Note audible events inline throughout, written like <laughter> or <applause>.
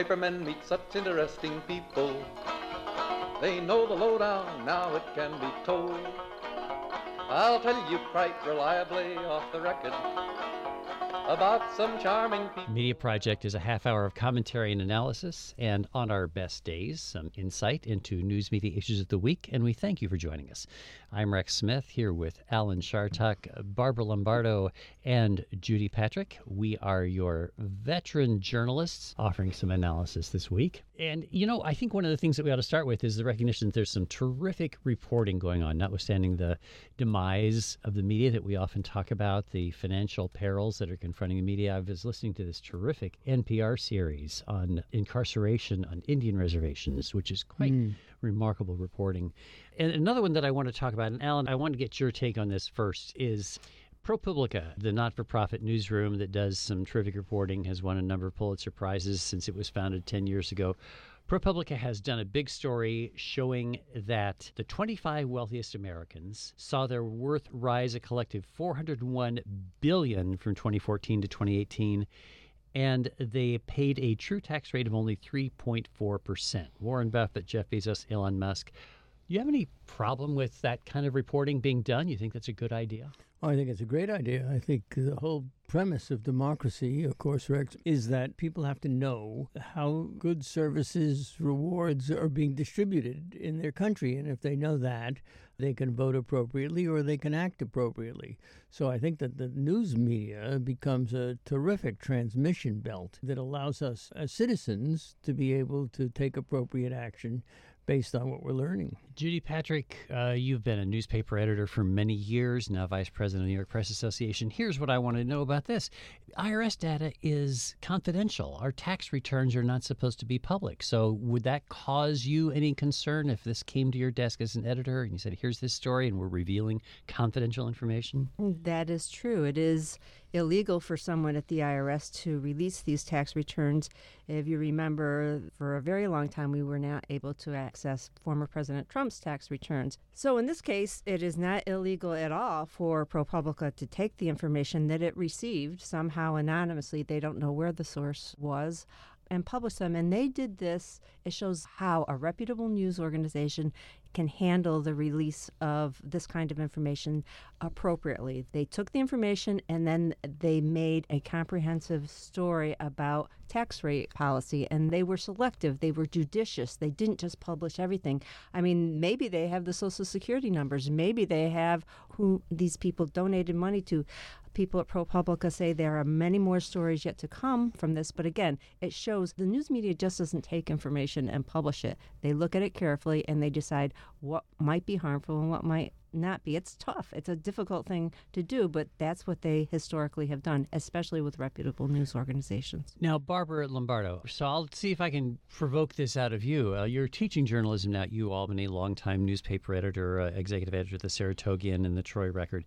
newspapermen meet such interesting people. They know the lowdown, now it can be told. I'll tell you quite reliably off the record about some charming people. Media Project is a half hour of commentary and analysis, and on our best days, some insight into news media issues of the week. And we thank you for joining us. I'm Rex Smith here with Alan Chartock, Barbara Lombardo, and Judy Patrick. We are your veteran journalists offering some analysis this week. And, you know, I think one of the things that we ought to start with is the recognition that there's some terrific reporting going on, notwithstanding the demise of the media that we often talk about, the financial perils that are confronting the media. I was listening to this terrific NPR series on incarceration on Indian reservations, which is quite mm. Remarkable reporting. And another one that I want to talk about, and Alan, I want to get your take on this first, is ProPublica, the not for profit newsroom that does some terrific reporting, has won a number of Pulitzer Prizes since it was founded 10 years ago. ProPublica has done a big story showing that the 25 wealthiest Americans saw their worth rise a collective 401 billion from 2014 to 2018 and they paid a true tax rate of only 3.4%. Warren Buffett, Jeff Bezos, Elon Musk. Do you have any problem with that kind of reporting being done? You think that's a good idea? I think it's a great idea. I think the whole premise of democracy, of course, Rex, is that people have to know how good services, rewards are being distributed in their country. And if they know that, they can vote appropriately or they can act appropriately. So I think that the news media becomes a terrific transmission belt that allows us as citizens to be able to take appropriate action based on what we're learning. Judy Patrick, uh, you've been a newspaper editor for many years, now vice president of the New York Press Association. Here's what I want to know about this IRS data is confidential. Our tax returns are not supposed to be public. So, would that cause you any concern if this came to your desk as an editor and you said, here's this story and we're revealing confidential information? That is true. It is illegal for someone at the IRS to release these tax returns. If you remember, for a very long time, we were not able to access former President Trump's tax returns. So, in this case, it is not illegal at all for ProPublica to take the information that it received somehow anonymously. They don't know where the source was and publish them. And they did this. It shows how a reputable news organization can handle the release of this kind of information appropriately. They took the information and then they made a comprehensive story about tax rate policy and they were selective, they were judicious. They didn't just publish everything. I mean, maybe they have the social security numbers, maybe they have who these people donated money to people at ProPublica say there are many more stories yet to come from this. But again, it shows the news media just doesn't take information and publish it. They look at it carefully and they decide what might be harmful and what might not be. It's tough. It's a difficult thing to do, but that's what they historically have done, especially with reputable news organizations. Now, Barbara Lombardo, so I'll see if I can provoke this out of you. Uh, you're teaching journalism now at U Albany, longtime newspaper editor, uh, executive editor of the Saratogian and the Troy Record.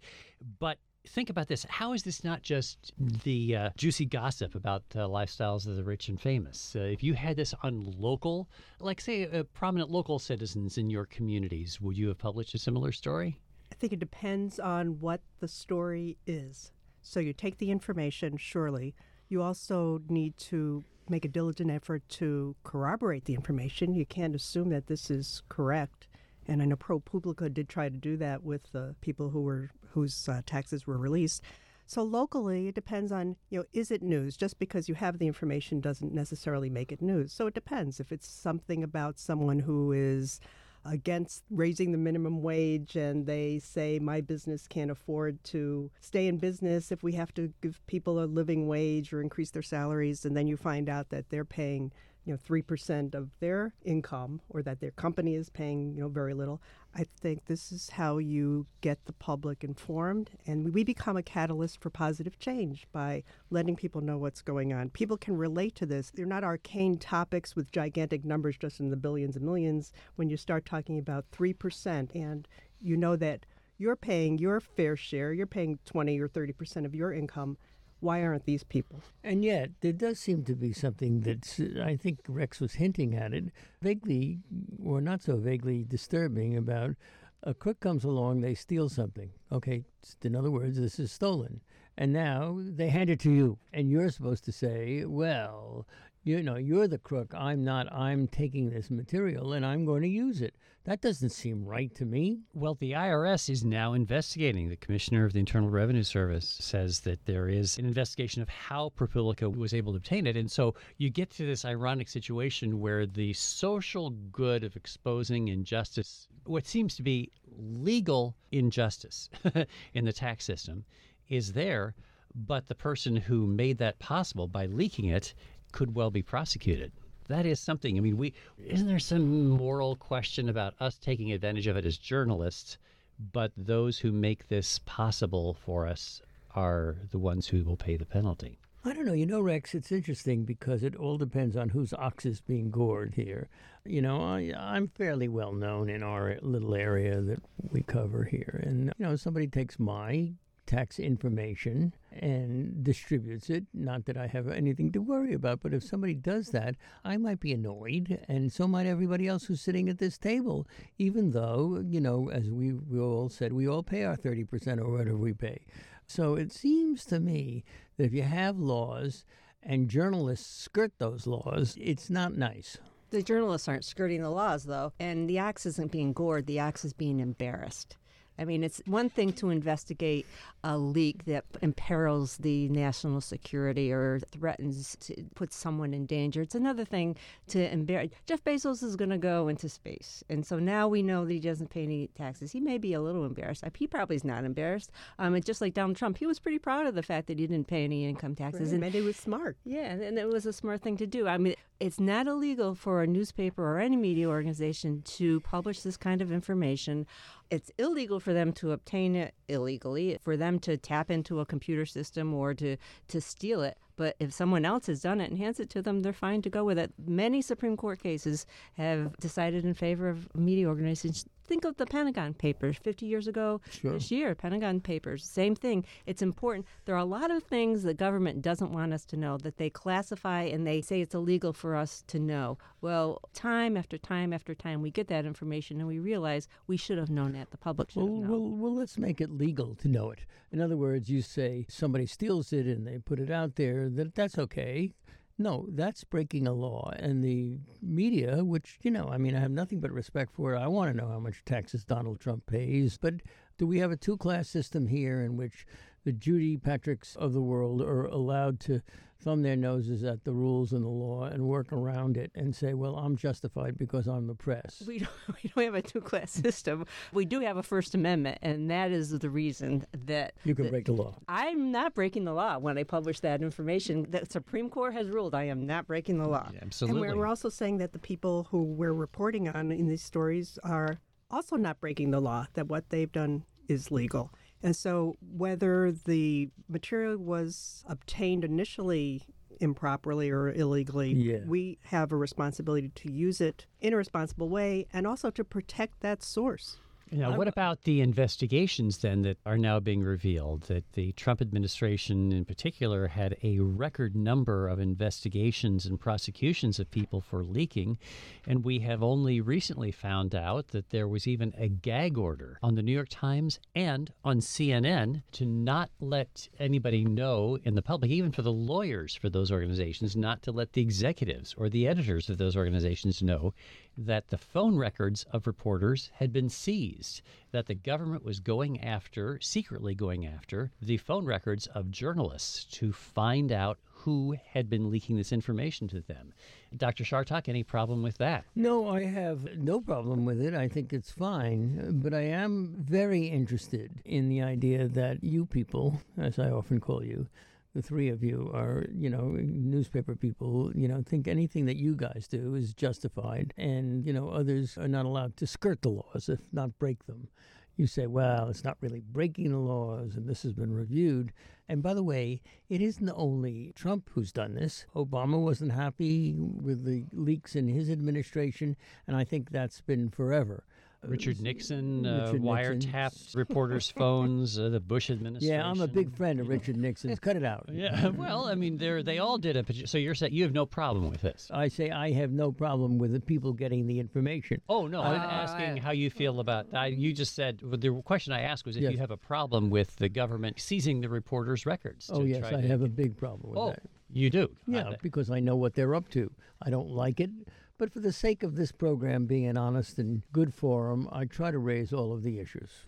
But think about this. How is this not just the uh, juicy gossip about uh, lifestyles of the rich and famous? Uh, if you had this on local, like say, uh, prominent local citizens in your communities, would you have published a similar story? I think it depends on what the story is. So you take the information, surely. You also need to make a diligent effort to corroborate the information. You can't assume that this is correct. And I know ProPublica did try to do that with the people who were whose uh, taxes were released. So locally, it depends on you know is it news? Just because you have the information doesn't necessarily make it news. So it depends. If it's something about someone who is against raising the minimum wage and they say my business can't afford to stay in business if we have to give people a living wage or increase their salaries and then you find out that they're paying you know, 3% of their income or that their company is paying, you know, very little. I think this is how you get the public informed and we become a catalyst for positive change by letting people know what's going on. People can relate to this. They're not arcane topics with gigantic numbers just in the billions and millions when you start talking about 3% and you know that you're paying your fair share, you're paying 20 or 30% of your income why aren't these people? And yet, there does seem to be something that's, I think Rex was hinting at it, vaguely or not so vaguely disturbing about a crook comes along, they steal something. Okay, in other words, this is stolen. And now they hand it to you. And you're supposed to say, well, You know, you're the crook. I'm not. I'm taking this material and I'm going to use it. That doesn't seem right to me. Well, the IRS is now investigating. The Commissioner of the Internal Revenue Service says that there is an investigation of how ProPublica was able to obtain it. And so you get to this ironic situation where the social good of exposing injustice, what seems to be legal injustice <laughs> in the tax system, is there, but the person who made that possible by leaking it could well be prosecuted that is something. I mean, we isn't there some moral question about us taking advantage of it as journalists, but those who make this possible for us are the ones who will pay the penalty. I don't know. You know, Rex, it's interesting because it all depends on whose ox is being gored here. You know, I, I'm fairly well known in our little area that we cover here. And, you know, somebody takes my tax information and distributes it. Not that I have anything to worry about, but if somebody does that, I might be annoyed, and so might everybody else who's sitting at this table, even though, you know, as we, we all said, we all pay our 30% or whatever we pay. So it seems to me that if you have laws and journalists skirt those laws, it's not nice. The journalists aren't skirting the laws, though, and the axe isn't being gored, the axe is being embarrassed. I mean, it's one thing to investigate a leak that imperils the national security or threatens to put someone in danger. It's another thing to embarrass. Jeff Bezos is going to go into space. And so now we know that he doesn't pay any taxes. He may be a little embarrassed. He probably is not embarrassed. Um, and just like Donald Trump, he was pretty proud of the fact that he didn't pay any income taxes. Right. And, and was smart. Yeah, and it was a smart thing to do. I mean, it's not illegal for a newspaper or any media organization to publish this kind of information it's illegal for them to obtain it illegally, for them to tap into a computer system or to, to steal it. But if someone else has done it and hands it to them, they're fine to go with it. Many Supreme Court cases have decided in favor of media organizations. Think of the Pentagon Papers 50 years ago sure. this year. Pentagon Papers, same thing. It's important. There are a lot of things the government doesn't want us to know that they classify and they say it's illegal for us to know. Well, time after time after time, we get that information and we realize we should have known that. The public should well, have known. Well, well, let's make it legal to know it. In other words, you say somebody steals it and they put it out there, that that's okay. No, that's breaking a law. And the media, which, you know, I mean, I have nothing but respect for. I want to know how much taxes Donald Trump pays. But do we have a two class system here in which the Judy Patricks of the world are allowed to thumb their noses at the rules and the law and work around it and say, well, I'm justified because I'm the press. We don't, <laughs> we don't have a two class <laughs> system. We do have a First Amendment, and that is the reason that. You can that break the law. I'm not breaking the law when I publish that information. The Supreme Court has ruled I am not breaking the law. Yeah, absolutely. And we're, we're also saying that the people who we're reporting on in these stories are also not breaking the law, that what they've done is legal. And so, whether the material was obtained initially improperly or illegally, yeah. we have a responsibility to use it in a responsible way and also to protect that source. Now, what about the investigations then that are now being revealed? That the Trump administration, in particular, had a record number of investigations and prosecutions of people for leaking. And we have only recently found out that there was even a gag order on the New York Times and on CNN to not let anybody know in the public, even for the lawyers for those organizations, not to let the executives or the editors of those organizations know that the phone records of reporters had been seized, that the government was going after, secretly going after, the phone records of journalists to find out who had been leaking this information to them. Dr. Chartock, any problem with that? No, I have no problem with it. I think it's fine. But I am very interested in the idea that you people, as I often call you, the three of you are, you know, newspaper people, you know, think anything that you guys do is justified. And, you know, others are not allowed to skirt the laws, if not break them. You say, well, it's not really breaking the laws, and this has been reviewed. And by the way, it isn't only Trump who's done this. Obama wasn't happy with the leaks in his administration, and I think that's been forever. Richard Nixon uh, Richard wiretapped Nixon. reporters' <laughs> phones. Uh, the Bush administration. Yeah, I'm a big friend of Richard Nixon's. Cut it out. Yeah, <laughs> well, I mean, they they all did it. So you're saying you have no problem with this? I say I have no problem with the people getting the information. Oh no, I'm Uh, asking how you feel about. I, you just said well, the question I asked was if Yes. you have a problem with the government seizing the reporters' records. Oh yes, I to- have a big problem with Oh, that. You do. Yeah, because I know what they're up to. I don't like it, but for the sake of this program being an honest and good forum, I try to raise all of the issues.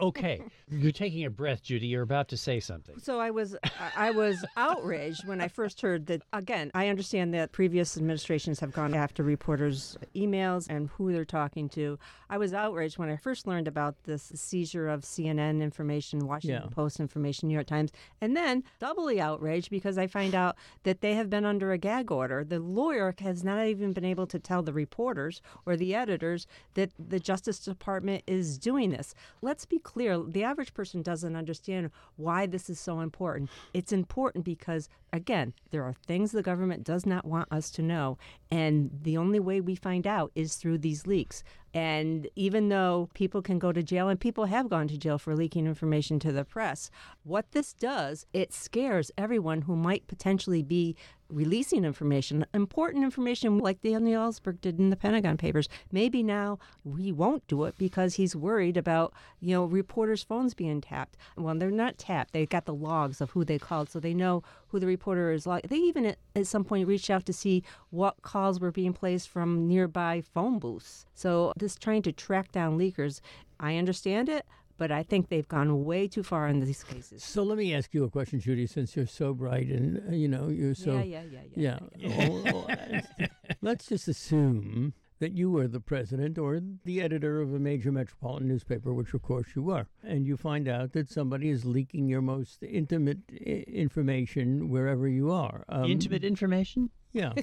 Okay. You're taking a breath, Judy. You're about to say something. So I was I was outraged when I first heard that again, I understand that previous administrations have gone after reporters' emails and who they're talking to. I was outraged when I first learned about this seizure of CNN information, Washington Yeah. Post information, New York Times, and then doubly outraged because I find out that they have been under a gag order. The lawyer has not even been able to tell the reporters or the editors that the Justice Department is doing this. Let's be clear the average person doesn't understand why this is so important. It's important because, again, there are things the government does not want us to know. And the only way we find out is through these leaks. And even though people can go to jail, and people have gone to jail for leaking information to the press, what this does, it scares everyone who might potentially be releasing information, important information like Daniel Ellsberg did in the Pentagon Papers. Maybe now he won't do it because he's worried about, you know, reporters' phones being tapped. Well, they're not tapped. They've got the logs of who they called, so they know who the reporter is. Like they even at, at some point reached out to see what calls were being placed from nearby phone booths. So this trying to track down leakers, I understand it. But I think they've gone way too far in these cases. So let me ask you a question, Judy, since you're so bright and, uh, you know, you're so. yeah, yeah, yeah, yeah. Yeah. Oh, oh, <laughs> Let's just assume that you were the president or the editor of a major metropolitan newspaper, which of course you are, and you find out that somebody is leaking your most intimate I- information wherever you are. Um, Intimate information? Yeah. <laughs>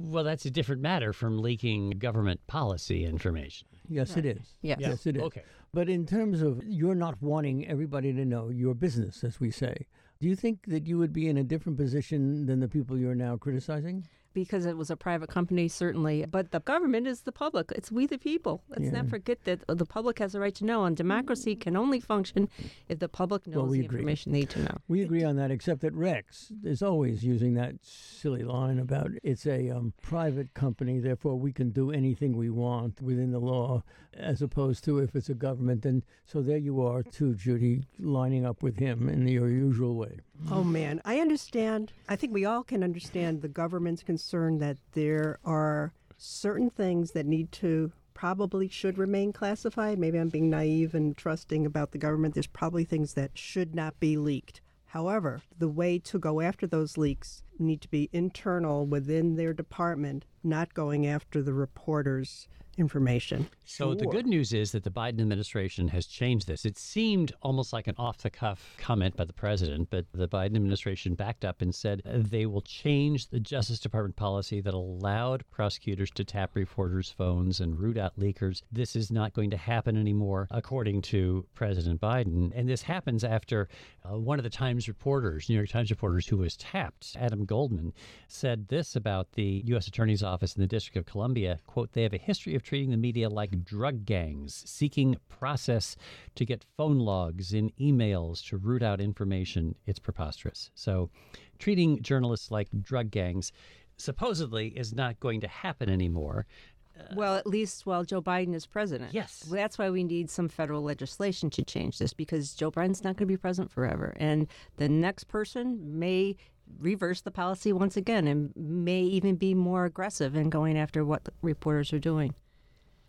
Well, that's a different matter from leaking government policy information. Yes, it is. Yes. Yes, it is. Okay. But in terms of you're not wanting everybody to know your business, as we say, do you think that you would be in a different position than the people you're now criticizing? Because it was a private company, certainly. But the government is the public. It's we the people. Let's Yeah. not forget that the public has a right to know, and democracy can only function if the public knows we the agree. information they need to know. We agree on that, except that Rex is always using that silly line about it's a um, private company, therefore we can do anything we want within the law, as opposed to if it's a government. And so there you are, too, Judy, lining up with him in your usual way. Oh man, I understand. I think we all can understand the government's concern that there are certain things that need to probably should remain classified. Maybe I'm being naive and trusting about the government. There's probably things that should not be leaked. However, the way to go after those leaks need to be internal within their department, not going after the reporters' information. So the good news is that the Biden administration has changed this. It seemed almost like an off-the-cuff comment by the president, but the Biden administration backed up and said they will change the Justice Department policy that allowed prosecutors to tap reporters' phones and root out leakers. This is not going to happen anymore, according to President Biden. And this happens after uh, one of the Times reporters, New York Times reporters, who was tapped, Adam Goldman, said this about the U.S. Attorney's Office in the District of Columbia. Quote, they have a history of treating the media like drug gangs, seeking process to get phone logs in emails to root out information. It's preposterous. So, treating journalists like drug gangs supposedly is not going to happen anymore. Well, at least while Joe Biden is president. Yes. That's why we need some federal legislation to change this because Joe Biden's not going to be president forever. And the next person may reverse the policy once again and may even be more aggressive in going after what reporters are doing.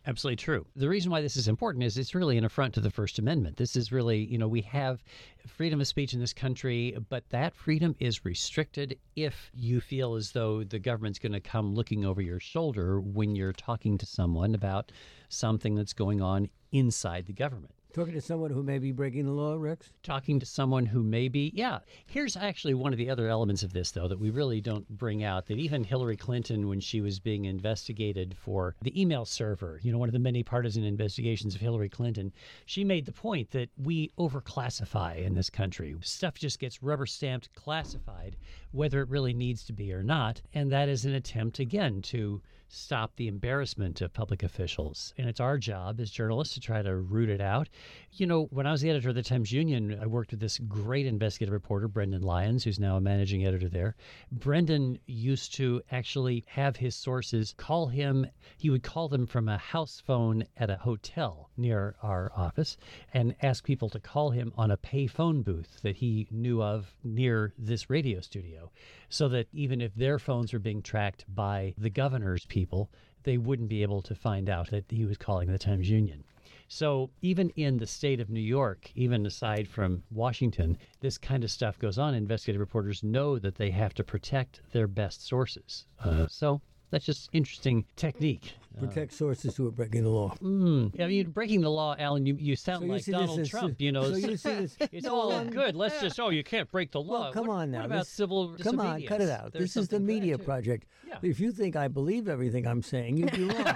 Absolutely true. The reason why this is important is it's really an affront to the First Amendment. This is really, you know, we have freedom of speech in this country, but that freedom is restricted if you feel as though the government's going to come looking over your shoulder when you're talking to someone about something that's going on inside the government. Talking to someone who may be breaking the law, Rex? talking to someone who may be yeah here's actually one of the other elements of this though that we really don't bring out that even hillary clinton when she was being investigated for the email server you know one of the many partisan investigations of hillary clinton she made the point that we overclassify in this country stuff just gets rubber stamped classified whether it really needs to be or not and that is an attempt again to stop the embarrassment of public officials. And it's our job as journalists to try to root it out. You know, when I was the editor of the Times Union, I worked with this great investigative reporter, Brendan Lyons, who's now a managing editor there. Brendan used to actually have his sources call him, he would call them from a house phone at a hotel near our office and ask people to call him on a pay phone booth that he knew of near this radio studio. So that even if their phones were being tracked by the governor's people, they wouldn't be able to find out that he was calling the Times Union. So, even in the state of New York, even aside from Washington, this kind of stuff goes on. Investigative reporters know that they have to protect their best sources. Uh, so, that's just interesting technique. Protect sources who are breaking the law. Mm, I mean, breaking the law, Alan. You, you sound So you like see this Donald as- Trump. You know, so you <laughs> see this- it's No, all I'm- good. Let's just oh, you can't break the law. Well, come What- on now. What about this- civil Come on, cut it disobedience? out. There's this is the something for that, media too. project. Yeah. If you think I believe everything I'm saying, you'd be wrong. <laughs>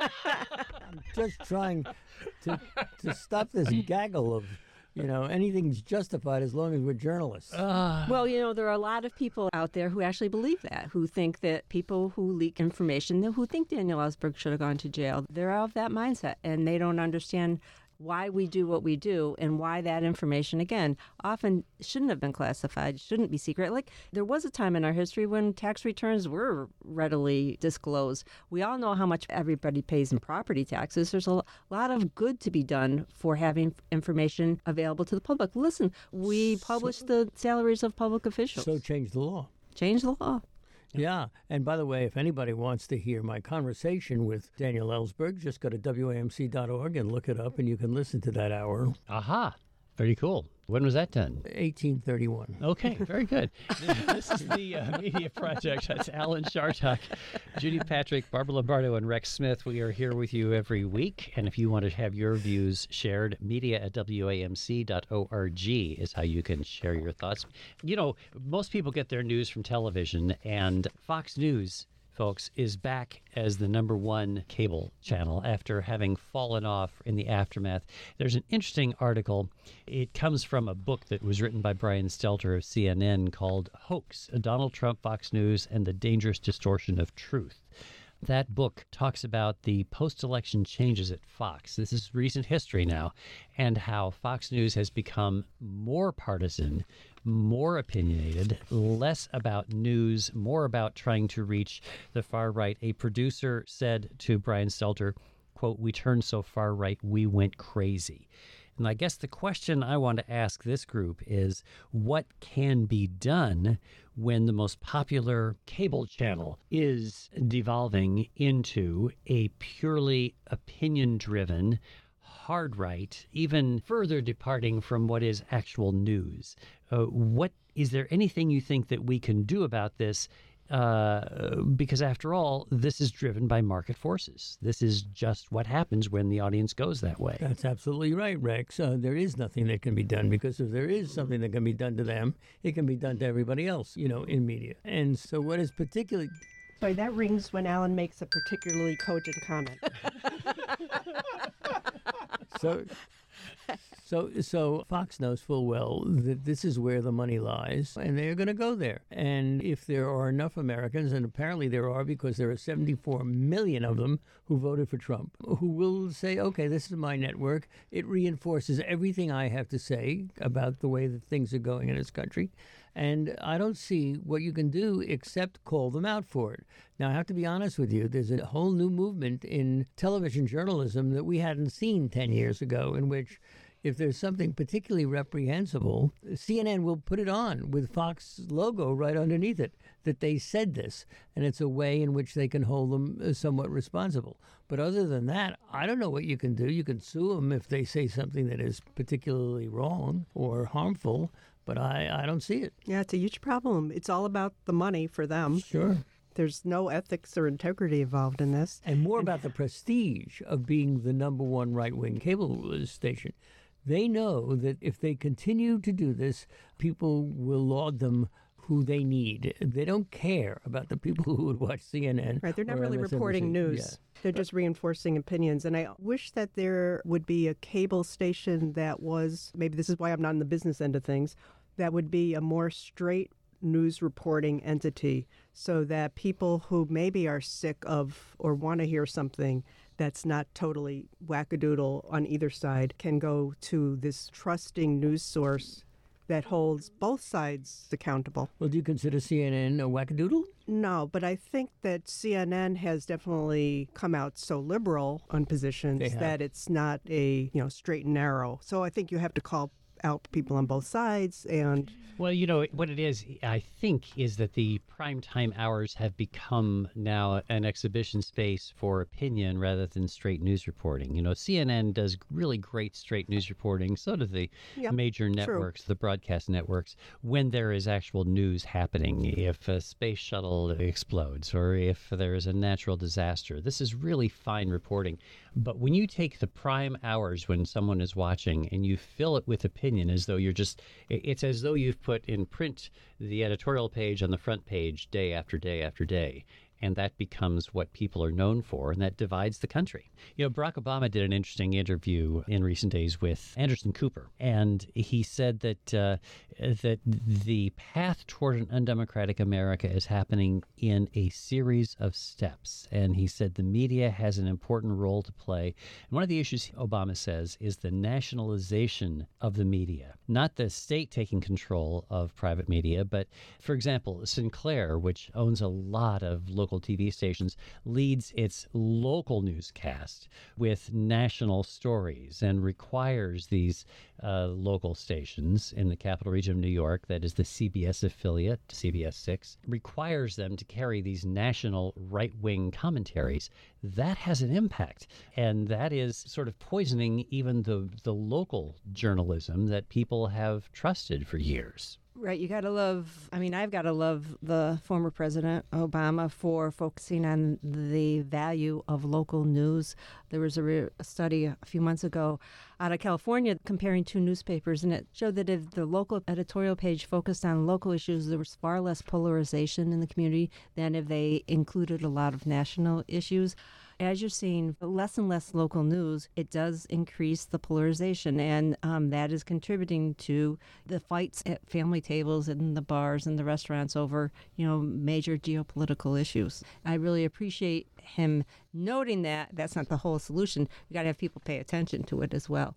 I'm just trying to to stop this <laughs> gaggle of, you know, anything's justified as long as we're journalists. Uh, Well, you know, there are a lot of people out there who actually believe that, who think that people who leak information, who think Daniel Ellsberg should have gone to jail, they're of that mindset and they don't understand why we do what we do and why that information, again, often shouldn't have been classified, shouldn't be secret. Like there was a time in our history when tax returns were readily disclosed. We all know how much everybody pays in property taxes. There's a lot of good to be done for having information available to the public. Listen, we publish the salaries of public officials. So change the law. Change the law. Yeah. And by the way, if anybody wants to hear my conversation with Daniel Ellsberg, just go to WAMC.org and look it up, and you can listen to that hour. aha, very cool. When was that done? 1831. Okay, <laughs> very good. this is the uh, Media Project. That's Alan Chartock, Judy Patrick, Barbara Lombardo, and Rex Smith. We are here with you every week. And if you want to have your views shared, media at WAMC.org is how you can share your thoughts. You know, most people get their news from television, and Fox News folks, is back as the number one cable channel after having fallen off in the aftermath. There's an interesting article. It comes from a book that was written by Brian Stelter of CNN called Hoax Donald Trump, Fox News, and the Dangerous Distortion of Truth. That book talks about the post election changes at Fox. This is recent history now, and how Fox News has become more partisan, more opinionated, less about news, more about trying to reach the far right. A producer said to Brian Stelter, quote, We turned so far right, we went crazy. And I guess the question I want to ask this group is what can be done when the most popular cable channel is devolving into a purely opinion driven, hard right, even further departing from what is actual news? Uh, what is there anything you think that we can do about this? Uh, because after all, this is driven by market forces. This is just what happens when the audience goes that way. That's absolutely right, Rex. Uh, there is nothing that can be done because if there is something that can be done to them, it can be done to everybody else, you know, in media. And so, what is particularly Sorry, that rings when Alan makes a particularly cogent comment. <laughs> so so so Fox knows full well that this is where the money lies and they're going to go there. And if there are enough Americans and apparently there are because there are 74 million of them who voted for Trump who will say okay this is my network. It reinforces everything I have to say about the way that things are going in this country and I don't see what you can do except call them out for it. Now, I have to be honest with you, there's a whole new movement in television journalism that we hadn't seen 10 years ago, in which if there's something particularly reprehensible, CNN will put it on with Fox logo right underneath it that they said this, and it's a way in which they can hold them uh, somewhat responsible. But other than that, I don't know what you can do. You can sue them if they say something that is particularly wrong or harmful, but I, I don't see it. yeah, it's a huge problem. It's all about the money for them. Sure. There's no ethics or integrity involved in this. And more about the prestige of being the number one right wing cable station. They know that if they continue to do this, people will laud them who they need. They don't care about the people <laughs> who would watch CNN. Right, they're not really MSNBC. reporting news. Yeah. They're just reinforcing opinions. And I wish that there would be a cable station that was maybe this is why I'm not in the business end of things, that would be a more straight news reporting entity so that people who maybe are sick of or want to hear something that's not totally wackadoodle on either side can go to this trusting news source that holds both sides accountable. Well, do you consider CNN a wackadoodle? No, but I think that CNN has definitely come out so liberal on positions that it's not a you know straight and narrow. So I think you have to call out people on both sides and Well, you know, what it is, I think, is that the primetime hours have become now an exhibition space for opinion rather than straight news reporting. You know, CNN does really great straight news reporting, so do the Yep, major networks, the broadcast networks, when there is actual news happening. If a space shuttle explodes or if there is a natural disaster, this is really fine reporting. But when you take the prime hours when someone is watching and you fill it with opinion as though you're just, it's as though you've put in print the editorial page on the front page day after day after day. And that becomes what people are known for, and that divides the country. You know, Barack Obama did an interesting interview in recent days with Anderson Cooper, and he said that uh, that the path toward an undemocratic America is happening in a series of steps. And he said the media has an important role to play. And one of the issues Obama says is the nationalization of the media, not the state taking control of private media, but for example, Sinclair, which owns a lot of local TV stations, leads its local newscast with national stories and requires these uh, local stations in the capital region of New York, that is the CBS affiliate, CBS 6, requires them to carry these national right wing commentaries. That has an impact. And that is sort of poisoning even the, the local journalism that people have trusted for years. Right, you got to love. I mean, I've got to love the former president Obama for focusing on the value of local news. There was a, re- a study a few months ago out of California comparing two newspapers, and it showed that if the local editorial page focused on local issues, there was far less polarization in the community than if they included a lot of national issues as you're seeing less and less local news, it does increase the polarization, and um, that is contributing to the fights at family tables and the bars and the restaurants over, you know, major geopolitical issues. I really appreciate him noting that. That's not the whole solution. We got to have people pay attention to it as well.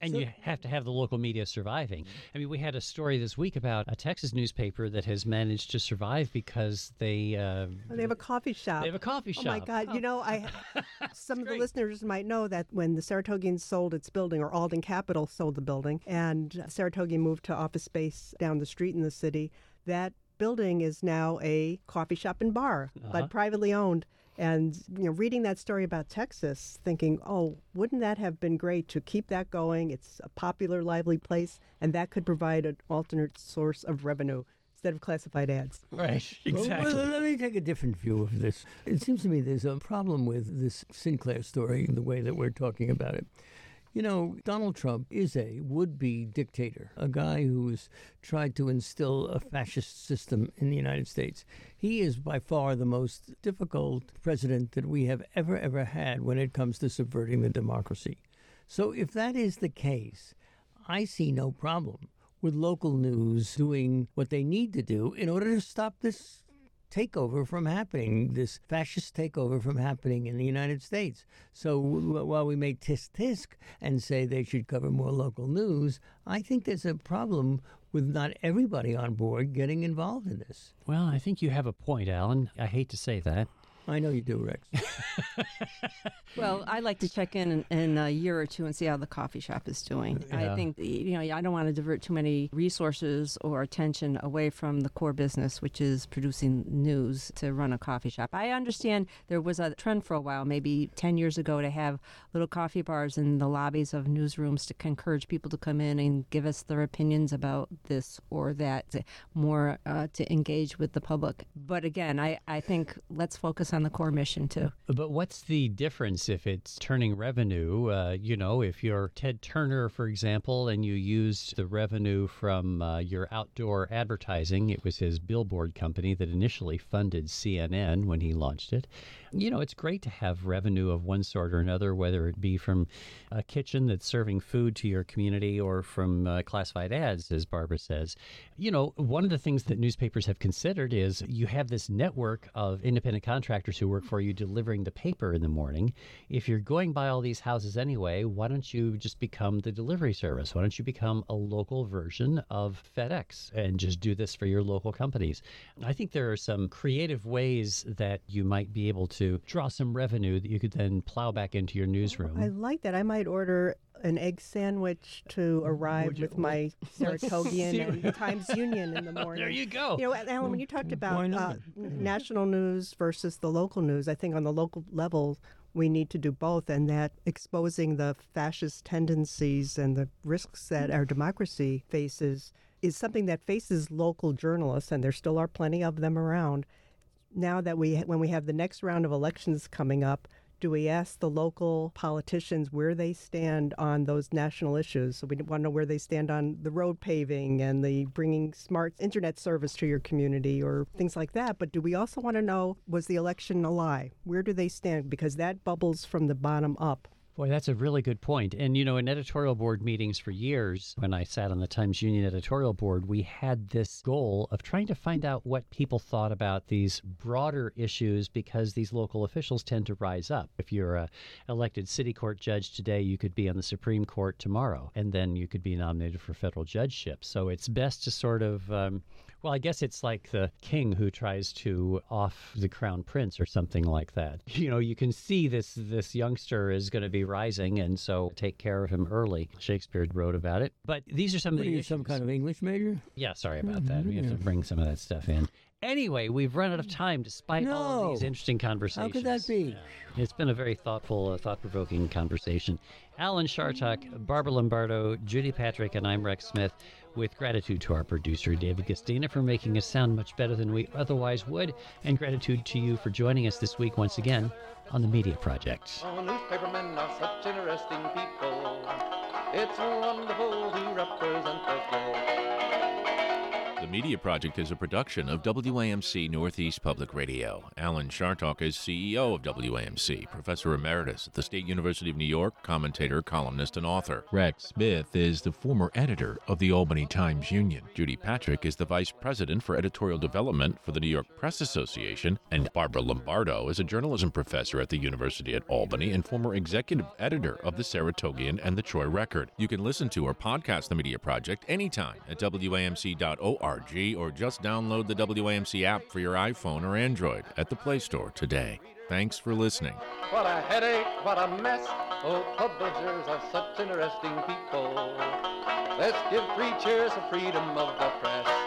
And you have to have the local media surviving. I mean, we had a story this week about a Texas newspaper that has managed to survive because they uh, Oh, they have a coffee shop. they have a coffee shop. Oh my God! You know, I <laughs> some of the listeners might know that when the Saratogians sold its building, or Alden Capital sold the building, and Saratogian moved to office space down the street in the city, that building is now a coffee shop and bar, but privately owned. And you know, reading that story about Texas, thinking, oh, wouldn't that have been great to keep that going? It's a popular, lively place, and that could provide an alternate source of revenue instead of classified ads. Right, <laughs> exactly. Well, let me take a different view of this. It seems to me there's a problem with this Sinclair story in the way that we're talking about it. You know, Donald Trump is a would be dictator, a guy who's tried to instill a fascist system in the United States. He is by far the most difficult president that we have ever, ever had when it comes to subverting the democracy. So, if that is the case, I see no problem with local news doing what they need to do in order to stop this takeover from happening, this fascist takeover from happening in the United States. So while we may tisk tisk and say they should cover more local news, I think there's a problem with not everybody on board getting involved in this. Well, I think you have a point, Alan. I hate to say that. I know you do, Rex. <laughs> Well, I'd like to check in, in in a year or two and see how the coffee shop is doing. Yeah. I think you know I don't want to divert too many resources or attention away from the core business, which is producing news to run a coffee shop. I understand there was a trend for a while, maybe ten years ago, to have little coffee bars in the lobbies of newsrooms to encourage people to come in and give us their opinions about this or that, to- more uh, to engage with the public. But again, I I think let's focus on the core mission too. But what's the difference if it's turning revenue? Uh, you know, if you're Ted Turner, for example, and you used the revenue from uh, your outdoor advertising, it was his billboard company that initially funded CNN when he launched it. You know, it's great to have revenue of one sort or another, whether it be from a kitchen that's serving food to your community or from uh, classified ads, as Barbara says. You know, one of the things that newspapers have considered is you have this network of independent contractors who work for you delivering the paper in the morning. If you're going by all these houses anyway, why don't you just become the delivery service? Why don't you become a local version of FedEx and just do this for your local companies? I think there are some creative ways that you might be able to draw some revenue that you could then plow back into your newsroom. I like that. I might order an egg sandwich to arrive you- with my <laughs> Saratogian and <laughs> Times Union in the morning. There you go. You know, Alan, when you talked about uh, national news versus the local news, I think on the local level, we need to do both, and that exposing the fascist tendencies and the risks that our democracy faces is something that faces local journalists, and there still are plenty of them around. Now that we, when we have the next round of elections coming up, do we ask the local politicians where they stand on those national issues? So we want to know where they stand on the road paving and the bringing smart internet service to your community or things like that. But do we also want to know was the election a lie? Where do they stand? Because that bubbles from the bottom up. Boy, that's a really good point. And, you know, in editorial board meetings for years, when I sat on the Times Union editorial board, we had this goal of trying to find out what people thought about these broader issues because these local officials tend to rise up. If you're a elected city court judge today, you could be on the Supreme Court tomorrow, and then you could be nominated for federal judgeship. So it's best to sort of. Um, well, I guess it's like the king who tries to off the crown prince or something like that. <laughs> You know, you can see this this youngster is going to be rising, and so take care of him early. Shakespeare wrote about it. But these are some of the are you, issues. some kind of English major? Yeah, sorry about that. We have to bring some of that stuff in. Anyway, we've run out of time despite all of these interesting conversations. How could that be? It's been a very thoughtful, uh, thought provoking conversation. Alan Chartock, Barbara Lombardo, Judy Patrick, and I'm Rex Smith, with gratitude to our producer, David Gastina, for making us sound much better than we otherwise would, and gratitude to you for joining us this week once again on the Media Project. Oh, newspapermen are such interesting people. It's wonderful to represent the. The Media Project is a production of WAMC Northeast Public Radio. Alan Chartock is CEO of WAMC, Professor Emeritus at the State University of New York, commentator, columnist, and author. Rex Smith is the former editor of the Albany Times Union. Judy Patrick is the Vice President for Editorial Development for the New York Press Association. And Barbara Lombardo is a journalism professor at the University at Albany and former executive editor of the Saratogian and the Troy Record. You can listen to or podcast the Media Project anytime at WAMC.org or just download the WAMC app for your iPhone or Android at the Play Store today. Thanks for listening. What a headache, what a mess. Oh, publishers are such interesting people. Let's give three cheers for freedom of the press.